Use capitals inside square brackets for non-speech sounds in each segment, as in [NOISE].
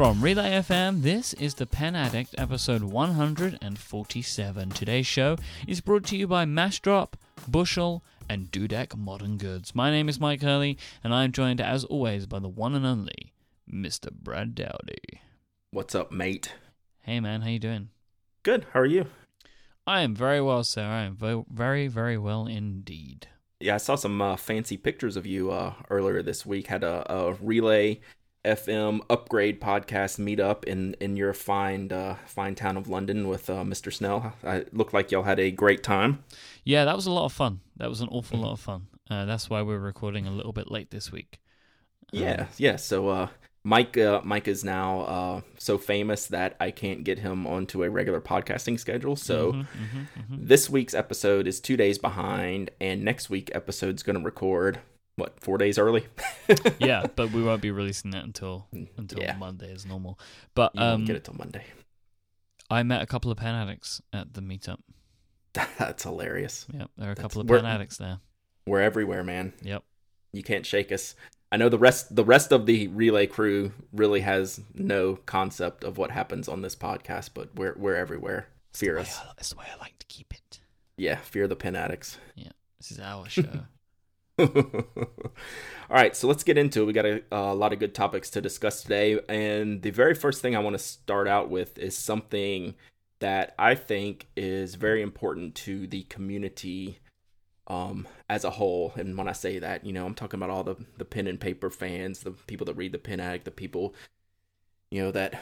From Relay FM, this is the Pen Addict, episode 147. Today's show is brought to you by Massdrop, Bushel, and Dudek Modern Goods. My name is Myke Hurley, and I'm joined, as always, by the one and only Mr. Brad Dowdy. What's up, mate? Hey, man, how you doing? Good. How are you? I am very well, sir. I am very, very well indeed. Yeah, I saw some uh, fancy pictures of you uh, earlier this week. Had a, a relay FM upgrade podcast meetup in in your fine uh, fine town of London with uh, Mr. Snell. It looked like y'all had a great time. Yeah, that was a lot of fun. That was an awful lot of fun. Uh, that's why we're recording a little bit late this week. Yeah, yeah. So uh, Myke uh, Myke is now uh, so famous that I can't get him onto a regular podcasting schedule. So Mhm, mhm, mhm. this week's episode is two days behind, and next week episode's going to record what four days early. [LAUGHS] yeah, but we won't be releasing that until until Yeah. Monday as normal. But You um, get it till Monday. I met a couple of pen addicts at the meetup. [LAUGHS] That's hilarious. Yep, there are a That's- couple of pen addicts there. We're everywhere, man. Yep. You can't shake us. I know the rest the rest of the relay crew really has no concept of what happens on this podcast, but we're we're everywhere. Fear us. That's the way I like to keep it. Yeah, fear the pen addicts. Yeah, this is our [LAUGHS] show. All right, so let's get into it. We got a, a lot of good topics to discuss today, and the very first thing I want to start out with is something that I think is very important to the community um, as a whole. And when I say that, you know, I'm talking about all the the pen and paper fans, the people that read the Pen Addict, the people, you know, that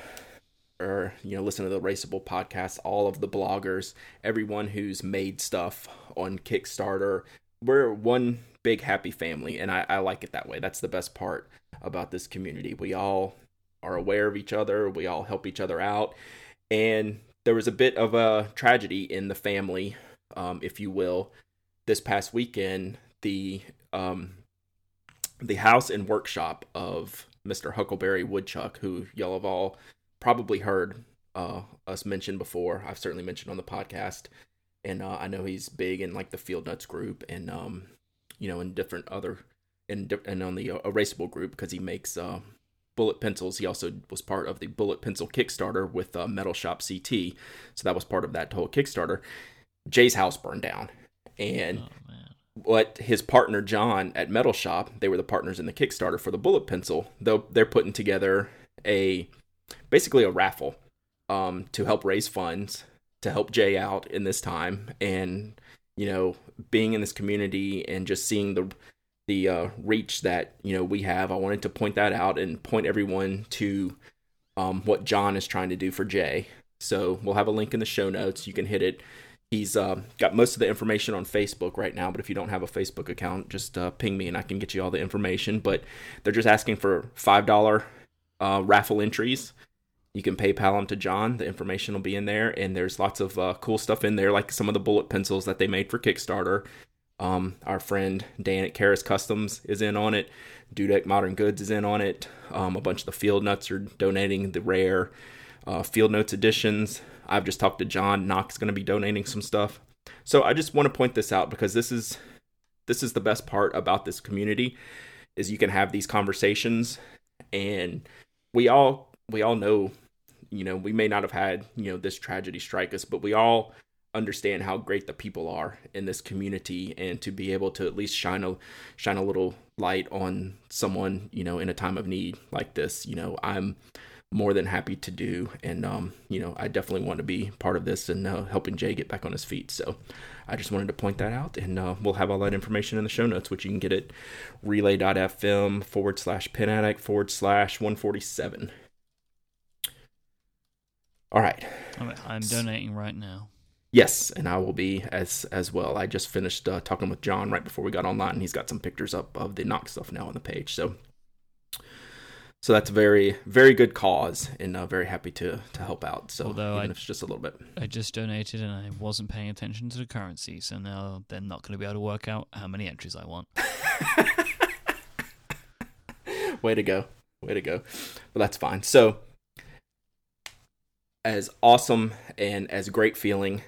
or you know listen to the Erasable podcast all of the bloggers everyone who's made stuff on kickstarter we're one big happy family and I, I like it that way. That's the best part about this community. We all are aware of each other. We all help each other out. And there was a bit of a tragedy in the family um, if you will this past weekend. The um, the house and workshop of mr huckleberry woodchuck who y'all have all probably heard uh, us mention before. I've certainly mentioned on the podcast and uh, I know he's big in like the Field Nuts group and um, you know, in different other and and on the uh, erasable group because he makes uh, bullet pencils. He also was part of the bullet pencil Kickstarter with uh, Metal Shop CT, so that was part of that whole Kickstarter. Jay's house burned down, and oh what his partner John at Metal Shop, they were the partners in the Kickstarter for the bullet pencil. Though they're putting together a basically a raffle um, to help raise funds to help Jay out in this time, and you know, being in this community and just seeing the the uh, reach that you know we have. I wanted to point that out and point everyone to um, what John is trying to do for Jay. So we'll have a link in the show notes. You can hit it. He's uh, got most of the information on Facebook right now, but if you don't have a Facebook account, just uh, ping me and I can get you all the information. But they're just asking for five dollar uh, raffle entries. You can PayPal them to John. The information will be in there, and there's lots of uh, cool stuff in there, like some of the bullet pencils that they made for Kickstarter. Um, our friend Dan at Karas Kustoms is in on it. Dudek Modern Goods is in on it. Um, a bunch of the Field Nuts are donating the rare uh, Field Notes editions. I've just talked to John. Nock's going to be donating some stuff. So I just want to point this out because this is this is the best part about this community is you can have these conversations and we all we all know you know we may not have had you know this tragedy strike us but we all understand how great the people are in this community. And to be able to at least shine a shine a little light on someone you know in a time of need like this you know i'm more than happy to do. And um you know i definitely want to be part of this and uh, helping jay get back on his feet. So i just wanted to point that out. And uh, we'll have all that information in the show notes which you can get at relay.fm forward slash penaddict forward slash 147 all right I'm, I'm donating right now. Yes, and I will be as as well. I just finished uh, talking with John right before we got online, and he's got some pictures up of the Nock's stuff now on the page. So, so that's a very very good cause, and uh, very happy to to help out. So Although even I- if it's just a little bit. I just donated and I wasn't paying attention to the currency, so now they're not going to be able to work out how many entries I want. [LAUGHS] Way to go. Way to go. But that's fine. So, as awesome and as great feeling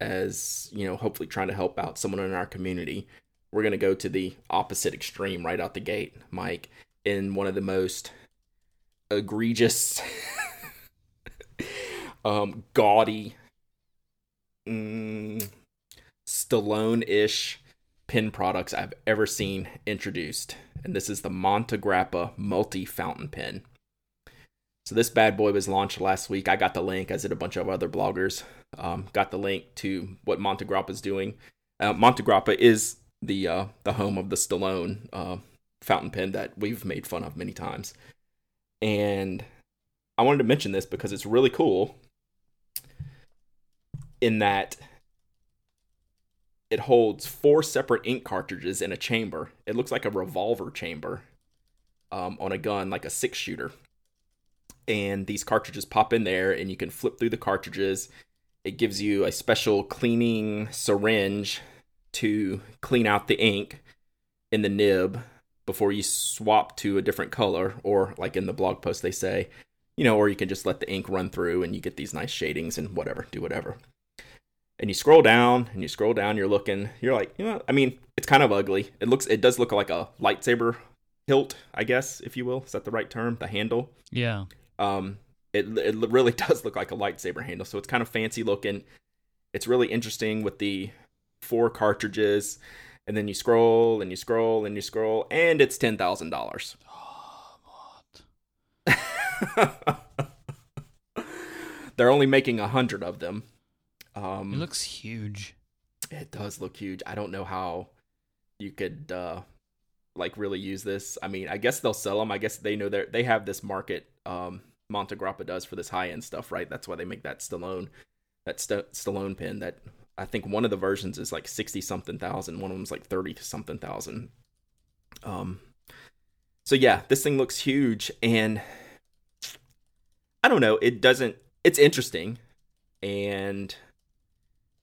as, you know, hopefully trying to help out someone in our community, we're going to go to the opposite extreme right out the gate, Myke, in one of the most egregious, [LAUGHS] um, gaudy, mm, Stallone-ish pen products I've ever seen introduced, and this is the Montegrappa Multi Fountain Pen. So this bad boy was launched last week. I got the link, as did a bunch of other bloggers. Um, got the link to what Montegrappa is doing. Uh, Montegrappa is the uh, the home of the Stallone uh, fountain pen that we've made fun of many times, and I wanted to mention this because it's really cool. In that it holds four separate ink cartridges in a chamber. It looks like a revolver chamber um, on a gun, like a six shooter. And these cartridges pop in there, and you can flip through the cartridges. It gives you a special cleaning syringe to clean out the ink in the nib before you swap to a different color, or like in the blog post, they say, you know, or you can just let the ink run through and you get these nice shadings and whatever, do whatever. And you scroll down and you scroll down you're looking you're like you know i mean it's kind of ugly. It looks it does look like a lightsaber hilt i guess if you will. Is that the right term? The handle? Yeah um it, it really [LAUGHS] does look like a lightsaber handle so it's kind of fancy looking it's really interesting with the four cartridges and then you scroll and you scroll and you scroll and it's ten thousand dollars [GASPS] [LAUGHS] they're only making a hundred of them um, it looks huge. It does look huge. I don't know how you could uh, like really use this. I mean, I guess they'll sell them. I guess they know they they have this market. Um, Montegrappa does for this high end stuff, right? That's why they make that Stallone that St- Stallone pin. That I think one of the versions is like sixty something thousand. One of them's like thirty something thousand. Um. So yeah, this thing looks huge, and I don't know. It doesn't. It's interesting, and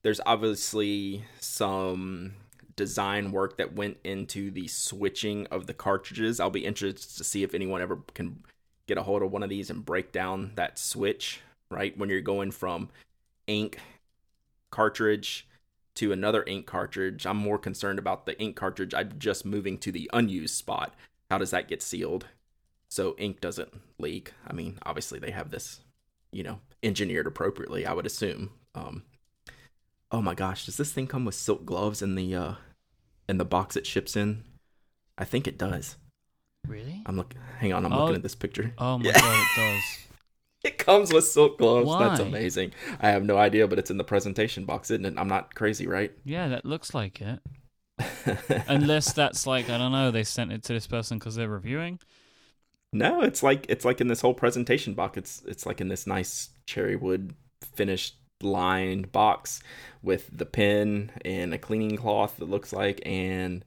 there's obviously some design work that went into the switching of the cartridges. I'll be interested to see if anyone ever can get a hold of one of these and break down that switch, right? When you're going from ink cartridge to another ink cartridge, I'm more concerned about the ink cartridge I'm just moving to the unused spot. How does that get sealed? So ink doesn't leak. I mean, obviously they have this, you know, engineered appropriately, I would assume. Um, Oh my gosh, does this thing come with silk gloves in the uh in the box it ships in? I think it does. Really? I'm looking. Hang on, I'm oh, looking at this picture. Oh my yeah. god, it does. [LAUGHS] it comes with silk gloves. Why? That's amazing. I have no idea, but it's in the presentation box, isn't it? I'm not crazy, right? Yeah, that looks like it. [LAUGHS] Unless that's like I don't know, they sent it to this person because they're reviewing. No, it's like it's like in this whole presentation box. It's it's like in this nice cherry wood finished lined box with the pen and a cleaning cloth that looks like and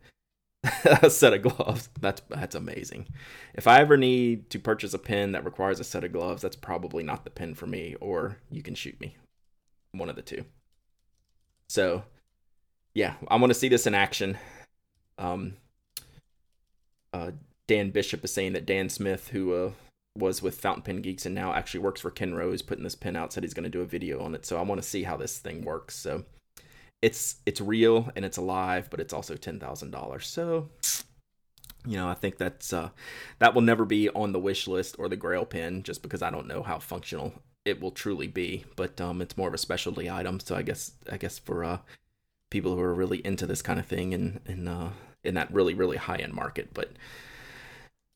[LAUGHS] a set of gloves. That's that's amazing. If I ever need to purchase a pen that requires a set of gloves, that's probably not the pen for me or you can shoot me. One of the two. So, yeah, I want to see this in action. Um uh Dan Bishop is saying that Dan Smith, who uh, was with Fountain Pen Geeks and now actually works for Ken Rose, putting this pen out, said he's going to do a video on it. So I want to see how this thing works. So it's it's real and it's alive, but it's also ten thousand dollars. So you know, I think that's uh, that will never be on the wish list or the Grail pen, just because I don't know how functional it will truly be. But um, it's more of a specialty item, so I guess I guess for uh, people who are really into this kind of thing and in uh, in that really really high end market, but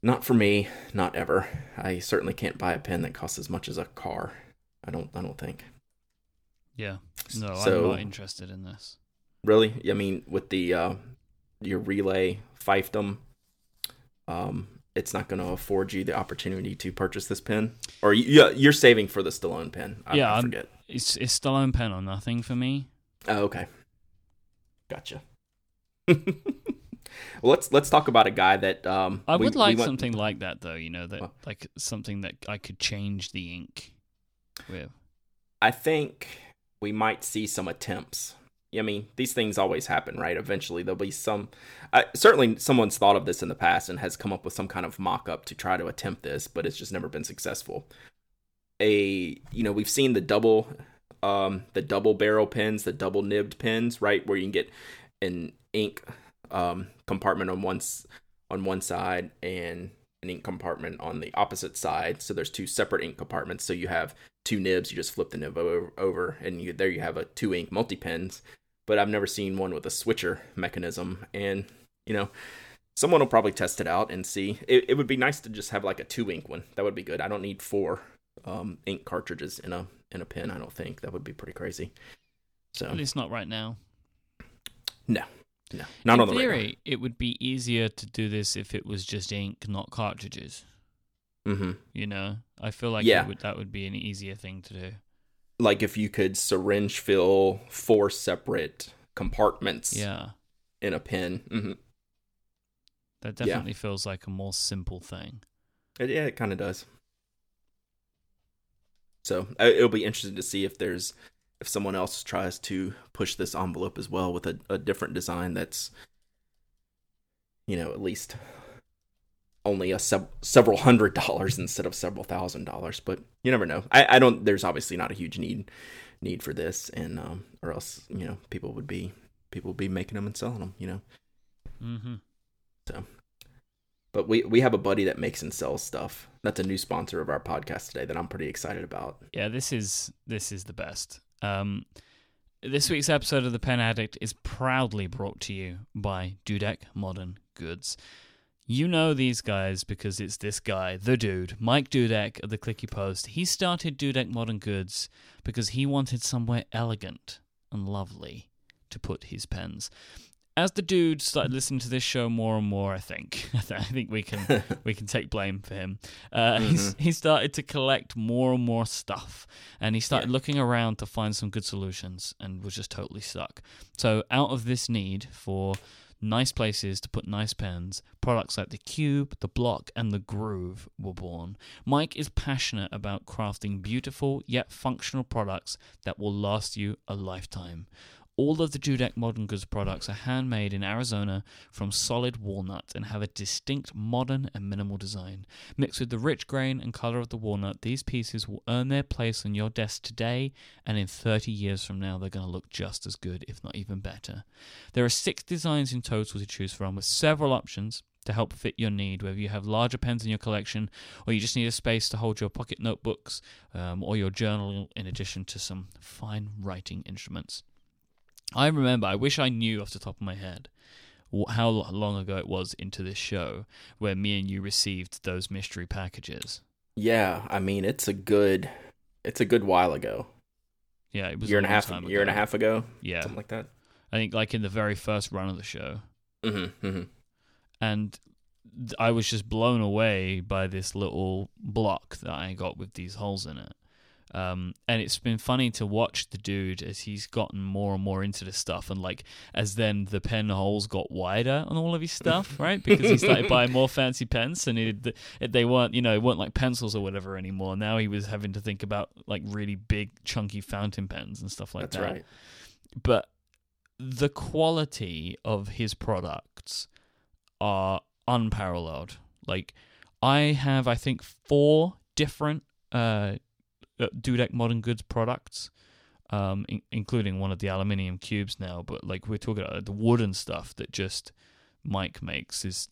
not for me, not ever. I certainly can't buy a pen that costs as much as a car. I don't I don't think. Yeah. No, so, I'm not interested in this. Really? I mean, with the uh your relay fiefdom, um, it's not going to afford you the opportunity to purchase this pen, or you, you're saving for the Stallone pen. I, yeah, I forget. It's it's Stallone pen or nothing for me. Oh, okay. Gotcha. Well, [LAUGHS] let's let's talk about a guy that um, I would we, like we went... something like that though. You know that like something that I could change the ink with. I think we might see some attempts. I mean, these things always happen, right? Eventually, there'll be some. Uh, certainly, someone's thought of this in the past and has come up with some kind of mock-up to try to attempt this, but it's just never been successful. A you know, we've seen the double, um, the double barrel pens, the double nibbed pens, right, where you can get an ink um, compartment on one on one side and an ink compartment on the opposite side. So there's two separate ink compartments. So you have two nibs. You just flip the nib over, over and you there you have a two ink multi pens. But I've never seen one with a switcher mechanism. And you know, someone will probably test it out and see. It, it would be nice to just have like a two ink one. That would be good. I don't need four um, ink cartridges in a in a pen. I don't think that would be pretty crazy. So At least not right now. no, not In on the theory, radar. it would be easier to do this if it was just ink, not cartridges. hmm You know, I feel like Yeah. would, that would be an easier thing to do. Like if you could syringe fill four separate compartments Yeah, in a pen. hmm that Yeah. definitely feels like a more simple thing. It, yeah, it kind of does. So it'll be interesting to see if there's if someone else tries to push this envelope as well with a, a different design that's you know at least only a sev- several hundred [LAUGHS] dollars instead of several thousand dollars but you never know I, I don't there's obviously not a huge need need for this and um or else you know people would be people would be making them and selling them you know mm-hmm. so but we we have a buddy that makes and sells stuff that's a new sponsor of our podcast today that i'm pretty excited about Yeah, this is this is the best. Um, this week's episode of the Pen Addict is proudly brought to you by Dudek Modern Goods. You know these guys because it's this guy, the dude, Mike Dudek of the Clicky Post. He started Dudek Modern Goods because he wanted somewhere elegant and lovely to put his pens. As the dude started listening to this show more and more, I think [LAUGHS] I think we can [LAUGHS] we can take blame for him. Uh, he's, he started to collect more and more stuff, and he started Yeah. looking around to find some good solutions, and was just totally stuck. So, out of this need for nice places to put nice pens, products like the Cube, the Block, and the Groove were born. Mike is passionate about crafting beautiful yet functional products that will last you a lifetime. All of the Dudek Modern Goods products are handmade in Arizona from solid walnut and have a distinct modern and minimal design. Mixed with the rich grain and color of the walnut, these pieces will earn their place on your desk today, and in 30 years from now, they're going to look just as good, if not even better. There are six designs in total to choose from, with several options to help fit your need, whether you have larger pens in your collection or you just need a space to hold your pocket notebooks um, or your journal, in addition to some fine writing instruments. I remember, I wish I knew off the top of my head how long ago it was into this show where me and you received those mystery packages. yeah i mean it's a good it's a good while ago Yeah, it was year and a half year and a half ago Yeah, something like that I think like in the very first run of the show, mm-hmm, mm-hmm. and I was just blown away by this little block that I got with these holes in it. Um, and it's been funny to watch the dude as he's gotten more and more into this stuff, and like as then the pen holes got wider on all of his stuff, [LAUGHS] right? Because he started buying more fancy pens, and did they weren't, you know, weren't like pencils or whatever anymore. Now he was having to think about like really big, chunky fountain pens and stuff like that's that right but the quality of his products are unparalleled. Like I have, I think, four different uh, uh, Dudek Modern Goods products, um, in- including one of the aluminium cubes now. But like we're talking about the wooden stuff that just Mike makes is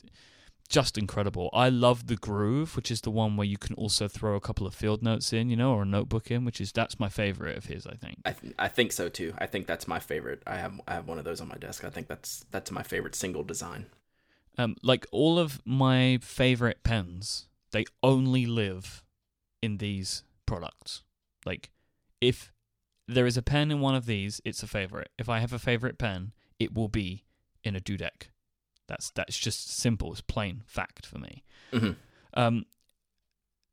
just incredible. I love the Groove, which is the one where you can also throw a couple of field notes in, you know, or a notebook in, which is that's my favorite of his, I think. I, th- I think so too i think that's my favorite i have i have one of those on my desk i think that's that's my favorite single design Um, like all of my favorite pens, they only live in these products. Like, if there is a pen in one of these, it's a favorite. If I have a favorite pen, it will be in a Dudek. That's that's just simple. It's plain fact for me. Mhm. Um,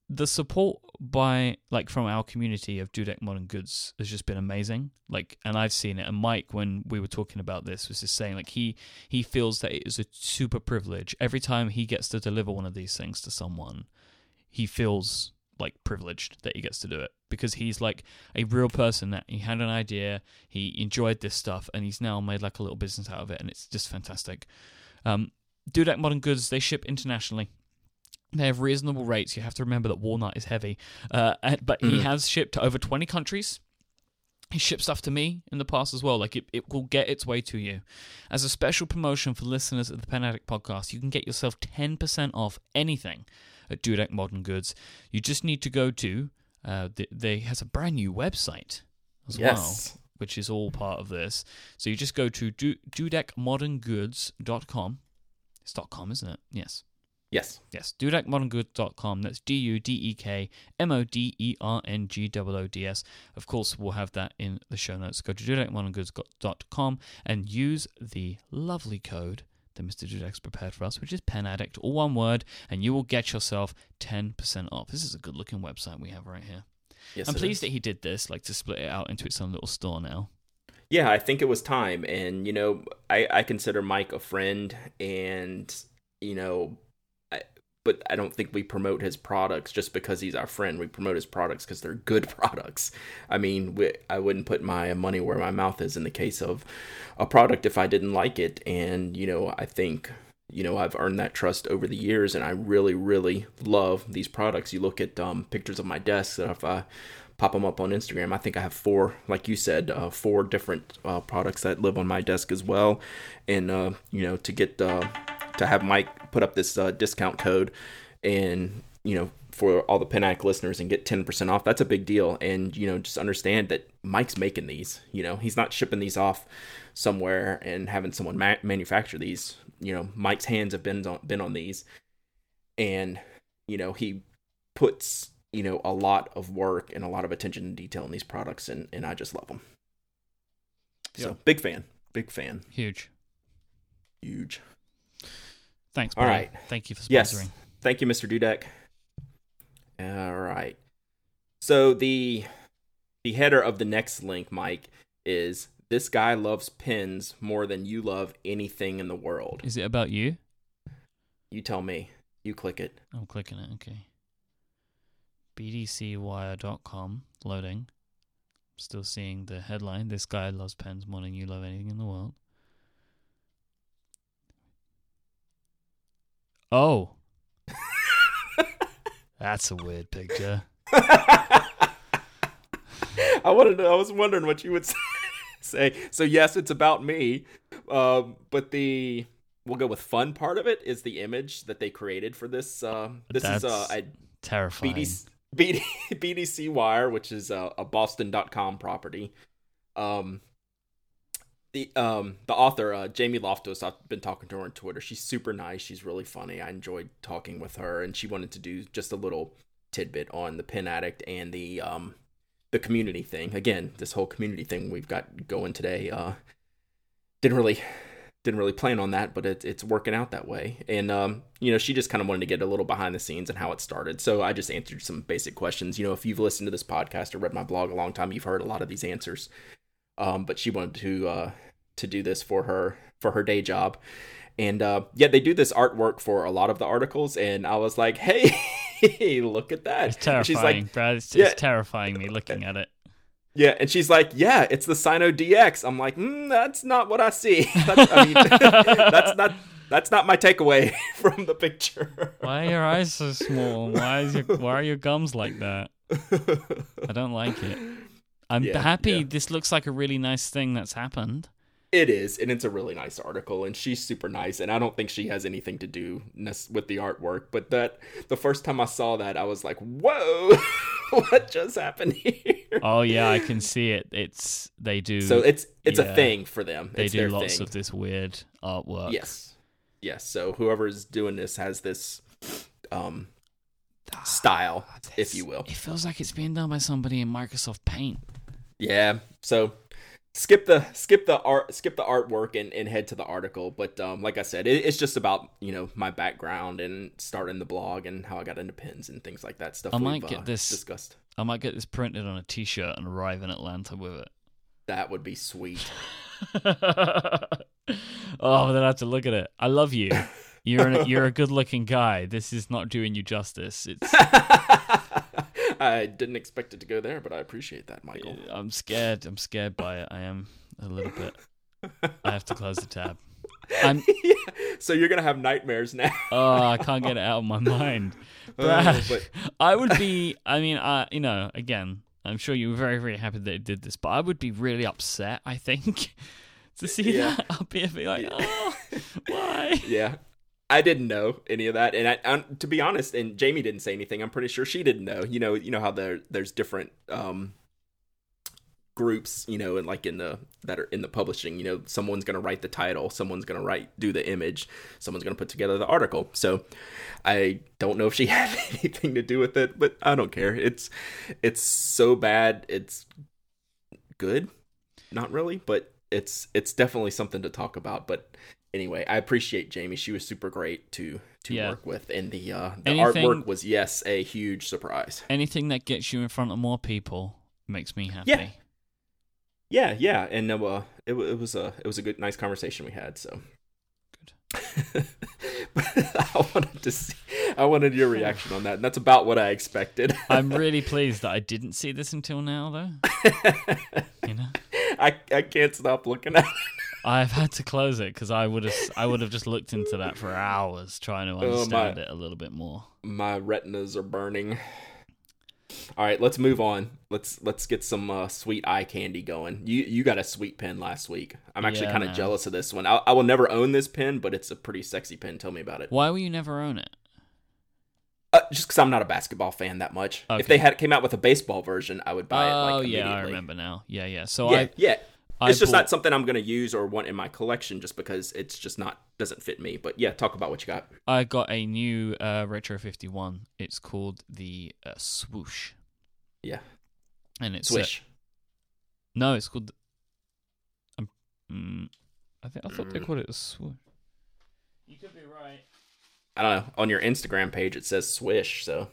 the support by like from our community of Dudek Modern Goods has just been amazing. Like, and I've seen it. And Mike, when we were talking about this, was just saying like he he feels that it is a super privilege every time he gets to deliver one of these things to someone. He feels like privileged that he gets to do it because he's like a real person that he had an idea, he enjoyed this stuff, and he's now made like a little business out of it, and it's just fantastic. Um, Dudek Modern Goods they ship internationally. They have reasonable rates. You have to remember that walnut is heavy, uh, but he Mhm. has shipped to over twenty countries. He shipped stuff to me in the past as well. Like it, it will get its way to you. As a special promotion for listeners of the Pen Addict podcast, you can get yourself 10% off anything at Dudek Modern Goods. You just need to go to, uh, the, they has a brand new website as well, which is all part of this. So you just go to du- dudekmodernGoods.com. It's dot .com, isn't it? Yes. Yes. Yes, dudekmoderngood.com. That's D U D E K M O D E R N G O O D S. Of course, we'll have that in the show notes. Go to dudekmoderngood.com and use the lovely code that Mr. Dudek's prepared for us, which is Pen Addict, all one word, and you will get yourself 10% off. This is a good looking website we have right here. Yes. I'm pleased is. that he did this, like to split it out into its own little store now. Yeah, I think it was time. And, you know, I, I consider Mike a friend and, you know, but I don't think we promote his products just because he's our friend. We promote his products because they're good [LAUGHS] products. I mean, we, I wouldn't put my money where my mouth is in the case of a product if I didn't like it. And, you know, I think, you know, I've earned that trust over the years and I really, really love these products. You look at um, pictures of my desk that if I pop them up on Instagram. I think I have four, like you said, uh, four different uh, products that live on my desk as well. And uh, you know, to get uh, to have Mike put up this uh, discount code, and you know, for all the Pinac listeners and get ten percent off, that's a big deal. And you know, just understand that Mike's making these. You know, he's not shipping these off somewhere and having someone ma- manufacture these. You know, Mike's hands have been on, been on these, and you know, he puts you know a lot of work and a lot of attention and detail in these products and and I just love them. So Yeah. big fan, big fan, Huge. huge. Thanks, All buddy. right. Thank you for sponsoring. Yes, thank you, Mr. Dudek. All right. So the the header of the next link, Myke, is this guy loves pens more than you love anything in the world. Is it about you? You tell me. You click it. I'm clicking it. Okay. BDCwire.com loading. Still seeing the headline. This guy loves pens more than you love anything in the world. Oh. [LAUGHS] That's a weird picture. I wanted. To, I was wondering what you would [LAUGHS] say. So yes, it's about me, um, but the we'll go with fun part of it is the image that they created for this. Uh, this is uh, That's a Terrifying. BDC, BD, [LAUGHS] BDC Wire, which is a, a Boston.com property. Um, the um the author uh, Jamie Loftus, I've been talking to her on Twitter. She's super nice. She's really funny. I enjoyed talking with her, and she wanted to do just a little tidbit on the Pen Addict and the um the community thing. Again, this whole community thing we've got going today. Uh, didn't really didn't really plan on that, but it, it's working out that way. And um, you know, she just kind of wanted to get a little behind the scenes and how it started. So I just answered some basic questions. You know, if you've listened to this podcast or read my blog a long time, you've heard a lot of these answers. Um, but she wanted to uh, to do this for her for her day job. And uh, yeah, they do this artwork for a lot of the articles, and I was like, "Hey, [LAUGHS] look at that!" It's terrifying, She's like, Brad. It's, Yeah. it's terrifying me looking at it. Yeah, and she's like, "Yeah, it's the Sino DX." I'm like, mm, "That's not what I see. [LAUGHS] That's, I mean, [LAUGHS] that's not that's not my takeaway from the picture." Why are your eyes so small? Why is your why are your gums like that? I don't like it. I'm Yeah, happy. yeah. This looks like a really nice thing that's happened. It is, and it's a really nice article, and she's super nice, and I don't think she has anything to do with the artwork. But that the first time I saw that, I was like, "Whoa, [LAUGHS] what just happened [LAUGHS] here?" Oh yeah, I can see it. It's they do. So it's it's Yeah. a thing for them. they it's do lots thing. of this weird artwork. Yes. Yes. So whoever's doing this has this um style, if you will. It feels like it's being done by somebody in Microsoft Paint. Yeah. So skip the skip the art skip the artwork and, and head to the article. But um like I said, it, it's just about, you know, my background and starting the blog and how I got into pins and things like that stuff I might get uh, this- discussed. I might get this printed on a T-shirt and arrive in Atlanta with it. That would be sweet. [LAUGHS] oh, then I have to look at it. I love you. [LAUGHS] You're an, [LAUGHS] you're a good-looking guy. This is not doing you justice. [LAUGHS] It's I didn't expect it to go there, but I appreciate that, Michael. I'm scared. I'm scared by it. I am a little bit. I have to close the tab. I'm. [LAUGHS] yeah. So you're gonna have nightmares now. Oh, I can't get it out of my mind. Oh, Brad, but I would be. I mean, I you know, again, I'm sure you were very, very happy that it did this, but I would be really upset, I think, to see Yeah. that here, be like, oh, why? Yeah. I didn't know any of that, and I, um, to be honest, and Jamie didn't say anything. I'm pretty sure she didn't know. You know, you know how there there's different um, groups, you know, and like in the that are in the publishing. You know, someone's gonna write the title, someone's gonna write do the image, someone's gonna put together the article. So I don't know if she [LAUGHS] had anything to do with it, but I don't care. It's it's so bad. It's good, not really, but it's it's definitely something to talk about. But anyway, I appreciate Jamie. She was super great to to Yeah. work with, and the uh, the Anything- artwork was yes a huge surprise. Anything that gets you in front of more people makes me happy. Yeah. Yeah, yeah, and uh, it it was a it was a good nice conversation we had. So Good. [LAUGHS] I wanted to see, I wanted your reaction on that, and that's about what I expected. [LAUGHS] I'm [LAUGHS] really pleased that I didn't see this until now, though. You know, I I can't stop looking at it. I've had to close it because I would have I would have just looked into that for hours trying to Oh, my- understand it a little bit more. My retinas are burning. All right, let's move on. Let's let's get some uh, sweet eye candy going. You you got a sweet pen last week. I'm actually Yeah, kind of jealous of this one. I, I will never own this pen, but it's a pretty sexy pen. Tell me about it. Why will you never own it? Uh, just because I'm not a basketball fan that much. Okay. If they had came out with a baseball version, I would buy it. oh Like, yeah, I remember now. Yeah, yeah. So Yeah, I yeah. I It's just bought- not something I'm going to use or want in my collection, just because it's just not doesn't fit me. But yeah, talk about what you got. I got a new uh, Retro 51. It's called the uh, Swoosh, Yeah, and it's uh, swish. no, it's called. Um, mm, I think I thought they Mm. called it a Swoosh. You could be right. I don't know. On your Instagram page, it says swish. So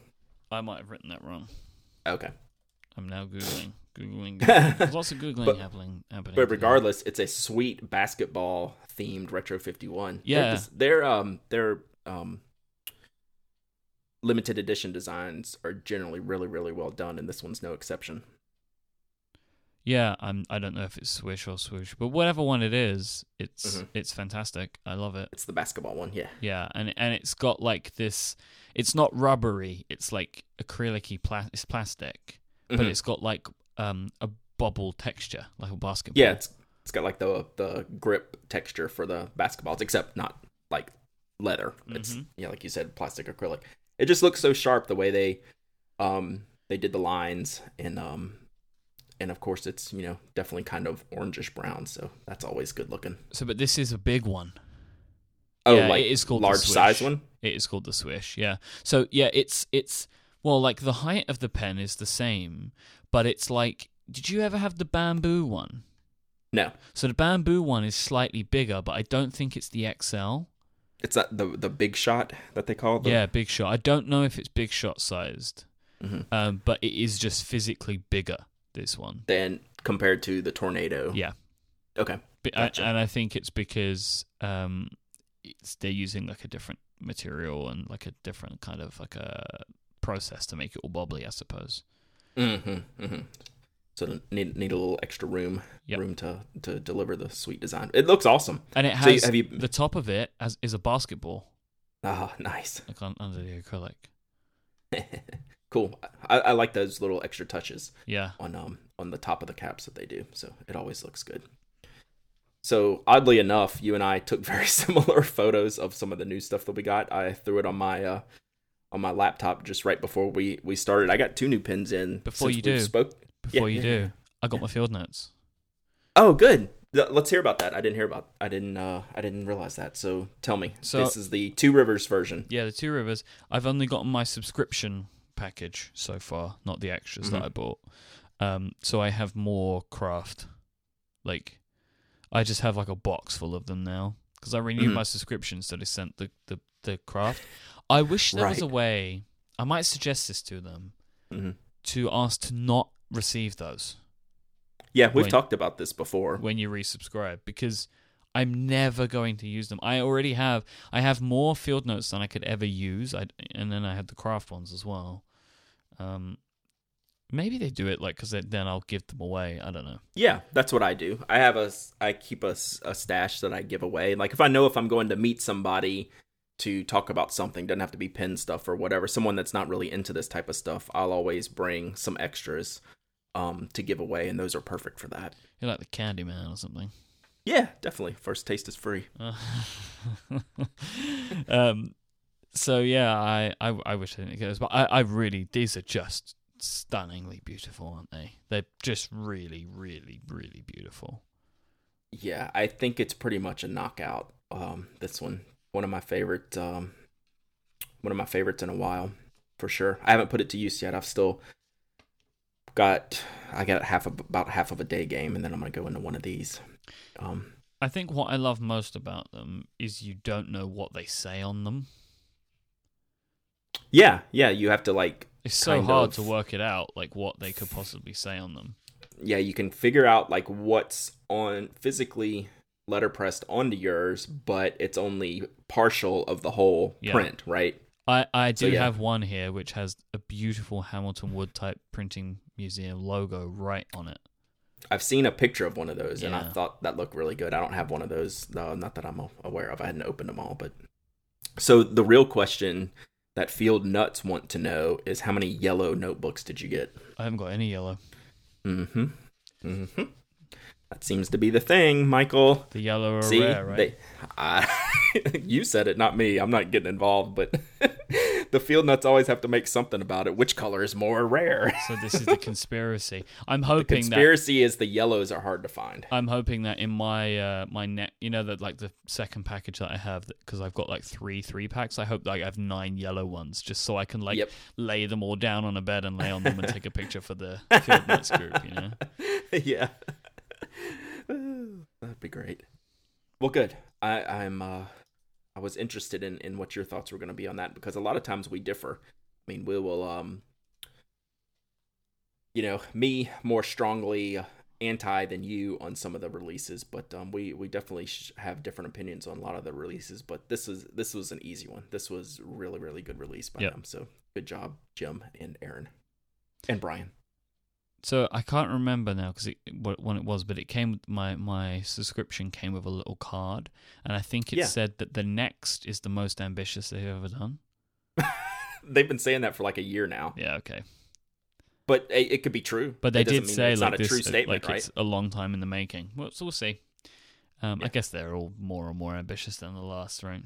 I might have written that wrong. okay. I'm now googling, googling. [LAUGHS] There's lots of googling But- happening. happening But today. regardless, it's a sweet basketball themed retro 51. Yeah. They're, they're um they're um limited edition designs are generally really really well done and this one's no exception. Yeah, I'm. I don't know if it's Swish or Swoosh, but whatever one it is, it's Mhm. it's fantastic. I love it. It's the basketball one, yeah. Yeah, and and it's got like this. It's not rubbery. It's like acrylic-y pla- It's plastic, but Mhm. it's got like um a bubble texture, like a basketball. Yeah, it's it's got like the the grip texture for the basketballs, except not like leather. It's Mhm. yeah, like you said, plastic acrylic. It just looks so sharp the way they um they did the lines and um and of course it's you know definitely kind of orangish brown, so that's always good looking. So, but this is a big one. Oh, Yeah, like it is called the large size one. It is called the Swish. Yeah. So yeah, it's it's well, like the height of the pen is the same, but it's like. Did you ever have the bamboo one? No, So the bamboo one is slightly bigger, but I don't think it's the XL. it's not the the big shot that they call. The, Yeah, big shot. I don't know if it's big shot sized, Mhm. um, but it is just physically bigger. This one, Then compared to the tornado. yeah, Okay. Gotcha. I, and I think it's because um, it's, they're using like a different material and like a different kind of like a process to make it all bobbly, I suppose. Mm-hmm. mm-hmm. So need need a little extra room Yep. room to to deliver the sweet design. It looks awesome. And it So you- has have you- the top of it as, is a basketball, Ah, nice. like on, under the acrylic. [LAUGHS] cool. I, I like those little extra touches Yeah, on um on the top of the caps that they do. So it always looks good. So oddly enough, you and I took [LAUGHS] very similar photos of some of the new stuff that we got. I threw it on my uh on my laptop just right before we we started. I got two new pins in Before you do. Spoke. before Yeah, you yeah, do, I got my field notes. Oh, good. Let's hear about that. I didn't hear about. I didn't. Uh, I didn't realize that. So tell me. So- this is the Two Rivers version. Yeah, the Two Rivers. I've only gotten my subscription package so far, not the extras that Mhm. I bought. Um, so I have more craft. Like, I just have like a box full of them now because I renewed Mhm. my subscription, so they sent the the the craft. I wish there was a way. I might suggest this to them hmm to ask to not receive those Yeah, we've Wait. talked about this before. when you resubscribe because I'm never going to use them. I already have I have more field notes than I could ever use. I and then I have the craft ones as well. Um, maybe they do it like because then I'll give them away. I don't know. Yeah, that's what I do. I have a I keep a stash that I give away. Like if I know if I'm going to meet somebody to talk about something, doesn't have to be pen stuff or whatever. Someone that's not really into this type of stuff, I'll always bring some extras um, to give away, and those are perfect for that. You're like the Candyman or something. Yeah, definitely. First taste is free. Uh, [LAUGHS] um, so yeah, I, I I wish I didn't get this but I, I really these are just stunningly beautiful, aren't they? They're just really, really, really beautiful. Yeah, I think it's pretty much a knockout. Um, this one, one of my favorite, um, one of my favorites in a while, for sure. I haven't put it to use yet. I've still got, I got half of about half of a day game, and then I'm gonna go into one of these. Um, I think what I love most about them is you don't know what they say on them. yeah, yeah, you have to like It's so hard of. to work it out, like what they could possibly say on them. yeah, you can figure out like what's on physically letterpressed onto yours, but it's only partial of the whole Yeah. print, right? I, I do So, yeah. have one here which has a beautiful Hamilton Wood type printing museum logo right on it. I've seen a picture of one of those, and I thought that looked really good. I don't have one of those, no, not that I'm aware of. I hadn't opened them all, but so the real question that Field Nuts want to know is how many yellow notebooks did you get? I haven't got any yellow. Mm-hmm. Mm-hmm. That seems to be the thing, Michael. The yellow are See, rare, right? they, I, [LAUGHS] you said it, not me. I'm not getting involved, but [LAUGHS] the field nuts always have to make something about it. Which color is more rare? so this is the [LAUGHS] conspiracy. I'm hoping that conspiracy is the yellows are hard to find. I'm hoping that in my uh my net, you know that like the second package that I have because I've got like three three packs. I hope like I have nine yellow ones just so I can like Yep. lay them all down on a bed and lay on them and take a picture for the field nuts group. You know. yeah, [SIGHS] that'd be great. Well, good. I, I'm. Uh, I was interested in in what your thoughts were going to be on that because a lot of times we differ. I mean, we will. Um, you know, me more strongly anti than you on some of the releases, but um, we we definitely have different opinions on a lot of the releases. But this is this was an easy one. This was really really good release by Yep. them. So good job, Jim and Aaron and Brian. So I can't remember now because what when it was, but it came with my my subscription came with a little card, and I think it Yeah. said that the next is the most ambitious they've ever done. [LAUGHS] They've been saying that for like a year now. Yeah, okay, But it, it could be true. but they did say it's like not a this, true uh, statement, like right? it's a long time in the making. Well, so we'll see. Um, I guess they're all more and more ambitious than the last, right?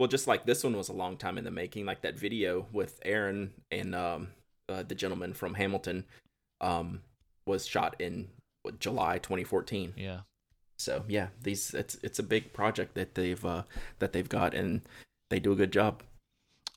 Well, just like this one was a long time in the making, like that video with Aaron and um, uh, the gentleman from Hamilton um, was shot in what, July 2014. Yeah. So yeah, these it's it's a big project that they've uh, that they've got, and they do a good job.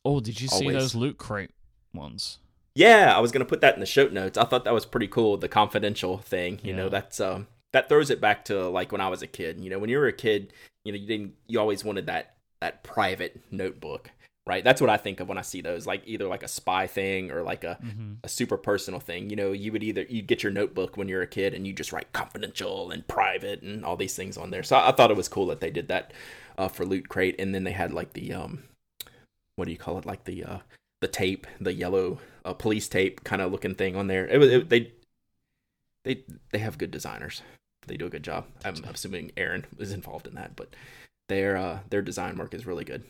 Oh, did you see those loot crate ones? Yeah, I was gonna put that in the show notes. I thought that was pretty cool, the confidential thing. You Yeah. know, that's um that throws it back to like when I was a kid. You know, when you were a kid, you know, you didn't you always wanted that that private notebook, right? That's what I think of when I see those, like either like a spy thing or like a Mm-hmm. a super personal thing. You know, you would either you'd get your notebook when you're a kid and you just write confidential and private and all these things on there. So I, I thought it was cool that they did that uh, for Loot Crate, and then they had like the um, what do you call it? Like the uh, the tape, the yellow uh, police tape kind of looking thing on there. It was it, they they they have good designers. They do a good job. I'm assuming Aaron is involved in that, but their uh, their design work is really good.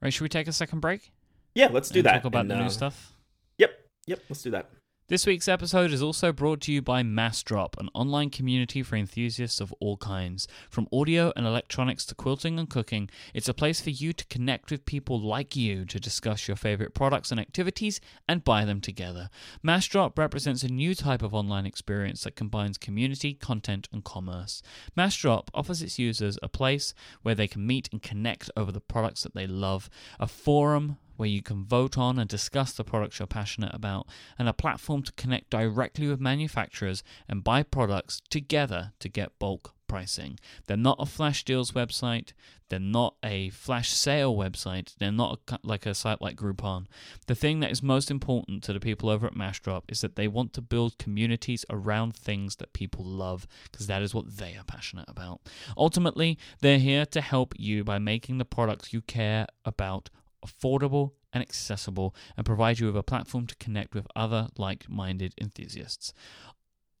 Right, should we take a second break? Yeah, let's do that. Talk about And, the new uh, stuff. Yep, yep, let's do that. This week's episode is also brought to you by Massdrop, an online community for enthusiasts of all kinds. From audio and electronics to quilting and cooking, it's a place for you to connect with people like you to discuss your favorite products and activities and buy them together. Massdrop represents a new type of online experience that combines community, content, and commerce. Massdrop offers its users a place where they can meet and connect over the products that they love, a forum where you can vote on and discuss the products you're passionate about, and a platform to connect directly with manufacturers and buy products together to get bulk pricing. They're not a flash deals website, they're not a flash sale website, they're not a, like a site like Groupon. The thing that is most important to the people over at Massdrop is that they want to build communities around things that people love because that is what they are passionate about. Ultimately, they're here to help you by making the products you care about affordable and accessible and provide you with a platform to connect with other like minded enthusiasts.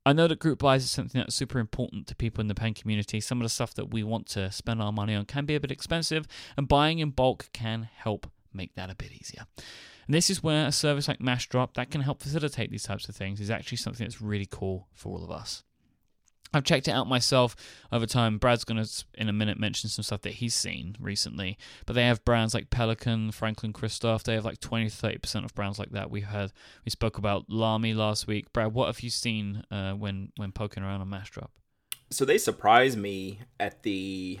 I know that group buys is something that's super important to people in the pen community. Some of the stuff that we want to spend our money on can be a bit expensive, and buying in bulk can help make that a bit easier. And this is where a service like Massdrop that can help facilitate these types of things is actually something that's really cool for all of us. I've checked it out myself over time. Brad's going to, in a minute, mention some stuff that he's seen recently. But they have brands like Pelikan, Franklin Christoph. They have like 20 30% of brands like that. We had, we spoke about Lamy last week. Brad, what have you seen uh, when, when poking around on Massdrop? So they surprise me at the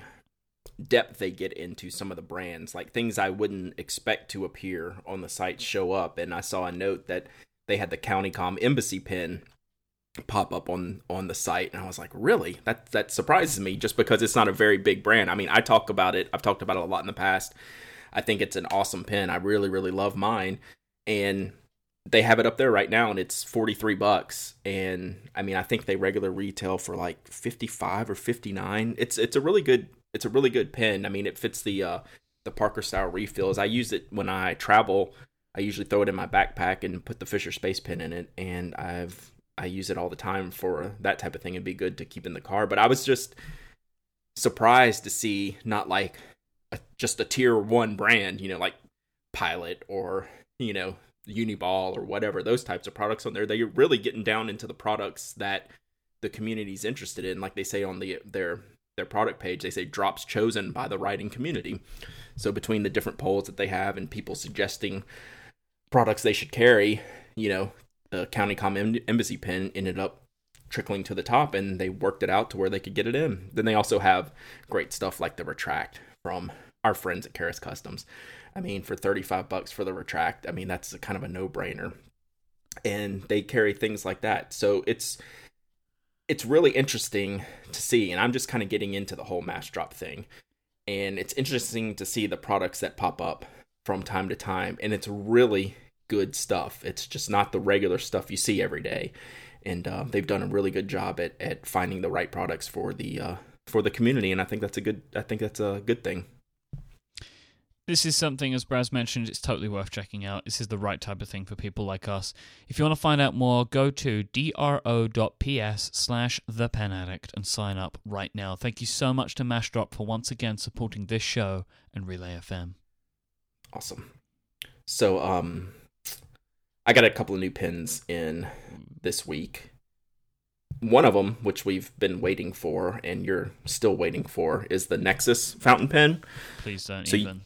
depth they get into some of the brands, like things I wouldn't expect to appear on the site show up. And I saw a note that they had the CountyComm embassy pin pop up on on the site and I was like, "Really? That that surprises me just because it's not a very big brand." I mean, I talk about it. I've talked about it a lot in the past. I think it's an awesome pin. I really really love mine and they have it up there right now and it's 43 bucks and I mean, I think they regular retail for like 55 or 59. It's it's a really good it's a really good pin. I mean, it fits the uh the Parker style refills. I use it when I travel. I usually throw it in my backpack and put the Fisher Space Pen in it and I've I use it all the time for that type of thing. It'd be good to keep in the car. But I was just surprised to see not like a, just a tier one brand, you know, like Pilot or, you know, Uniball or whatever, those types of products on there. They're really getting down into the products that the community's interested in. Like they say on the their their product page, they say drops chosen by the riding community. So between the different polls that they have and people suggesting products they should carry, you know, the CountyComm embassy pin ended up trickling to the top and they worked it out to where they could get it in. Then they also have great stuff like the retract from our friends at Karas Kustoms. I mean, for 35 bucks for the retract, I mean, that's a kind of a no-brainer. And they carry things like that. So it's it's really interesting to see and I'm just kind of getting into the whole Massdrop thing. And it's interesting to see the products that pop up from time to time and it's really good stuff. It's just not the regular stuff you see every day, and uh, they've done a really good job at, at finding the right products for the uh, for the community, and I think that's a good I think that's a good thing. This is something, as Brad mentioned, it's totally worth checking out. This is the right type of thing for people like us. If you want to find out more, go to dro.ps slash the pen addict and sign up right now. Thank you so much to Massdrop for once again supporting this show and Relay FM. Awesome. So, um, I got a couple of new pins in this week. One of them, which we've been waiting for, and you're still waiting for, is the Nexus fountain pen. Please don't so even.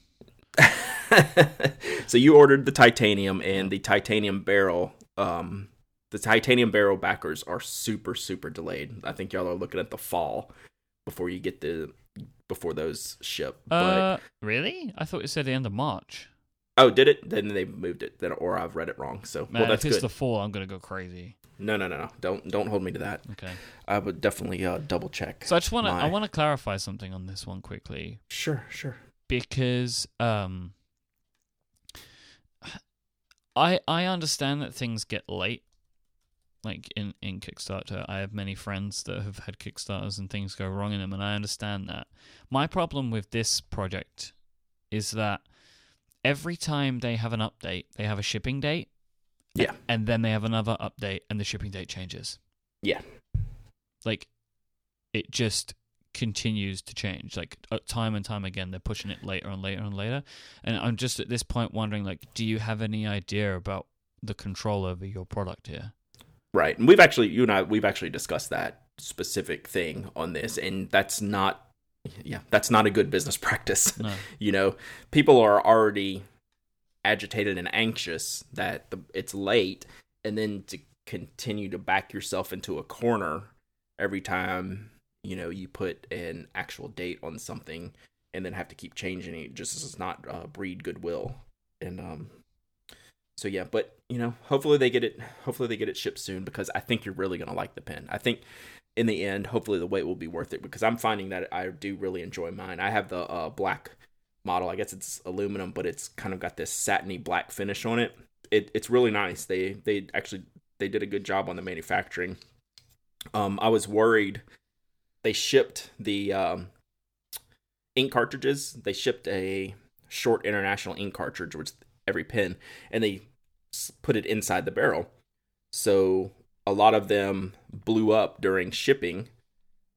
You, [LAUGHS] so you ordered the titanium and the titanium barrel. Um, the titanium barrel backers are super super delayed. I think y'all are looking at the fall before you get the before those ship. Uh, really? I thought it said the end of March. Oh, did it? Then they moved it. Then, or I've read it wrong. So, Man, well, that's if it's good. the fall, I'm gonna go crazy. No, no, no, no. Don't don't hold me to that. Okay. I would definitely uh, double check. So I just want to my... I want to clarify something on this one quickly. Sure, sure. Because um, I I understand that things get late. Like in in Kickstarter, I have many friends that have had Kickstarters and things go wrong in them, and I understand that. My problem with this project is that every time they have an update, they have a shipping date. Yeah. And then they have another update and the shipping date changes. Yeah. Like it just continues to change. Like uh, time and time again they're pushing it later and later and later. And I'm just at this point wondering like do you have any idea about the control over your product here? Right. And we've actually you and I we've actually discussed that specific thing on this and that's not yeah, that's not a good business [LAUGHS] practice. No. you know, people are already agitated and anxious that the, it's late, and then to continue to back yourself into a corner every time you know you put an actual date on something, and then have to keep changing it just does not uh, breed goodwill. And um, so yeah, but you know, hopefully they get it. Hopefully they get it shipped soon because I think you're really gonna like the pen. I think in the end, hopefully the wait will be worth it because I'm finding that I do really enjoy mine. I have the uh, black model. I guess it's aluminum, but it's kind of got this satiny black finish on it. it. It's really nice. They they actually they did a good job on the manufacturing. Um, I was worried. They shipped the um, ink cartridges. They shipped a short international ink cartridge, which every pin, and they put it inside the barrel. So a lot of them blew up during shipping.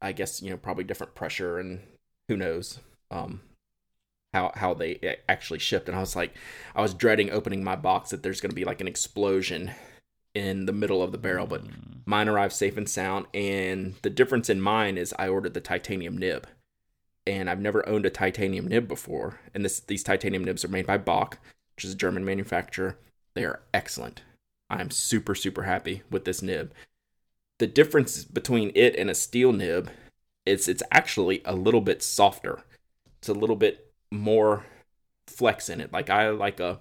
I guess you know probably different pressure and who knows um, how how they actually shipped, and I was like, I was dreading opening my box that there's going to be like an explosion in the middle of the barrel, but Mm. mine arrived safe and sound. And the difference in mine is I ordered the titanium nib, and I've never owned a titanium nib before. And this these titanium nibs are made by Bock, which is a German manufacturer. They are excellent. I'm super super happy with this nib. The difference between it and a steel nib is it's actually a little bit softer. It's a little bit more flex in it. Like I like a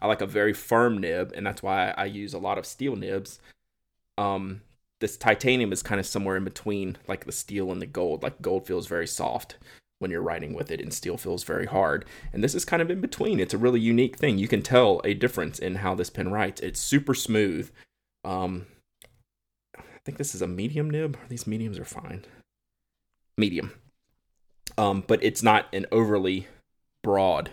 I like a very firm nib, and that's why I use a lot of steel nibs. Um, this titanium is kind of somewhere in between, like the steel and the gold. Like gold feels very soft when you're writing with it, and steel feels very hard. And this is kind of in between. It's a really unique thing. You can tell a difference in how this pen writes. It's super smooth. Um, think this is a medium nib. These mediums are fine. Medium. Um, but it's not an overly broad,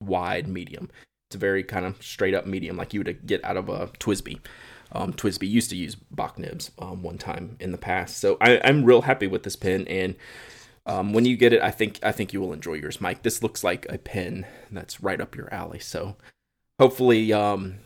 wide medium. It's a very kind of straight up medium, like you would get out of a TWSBI. Um, TWSBI used to use Bock nibs um, one time in the past, so I, I'm real happy with this pen. And um, when you get it, I think I think you will enjoy yours, Myke. This looks like a pen that's right up your alley. So hopefully, um,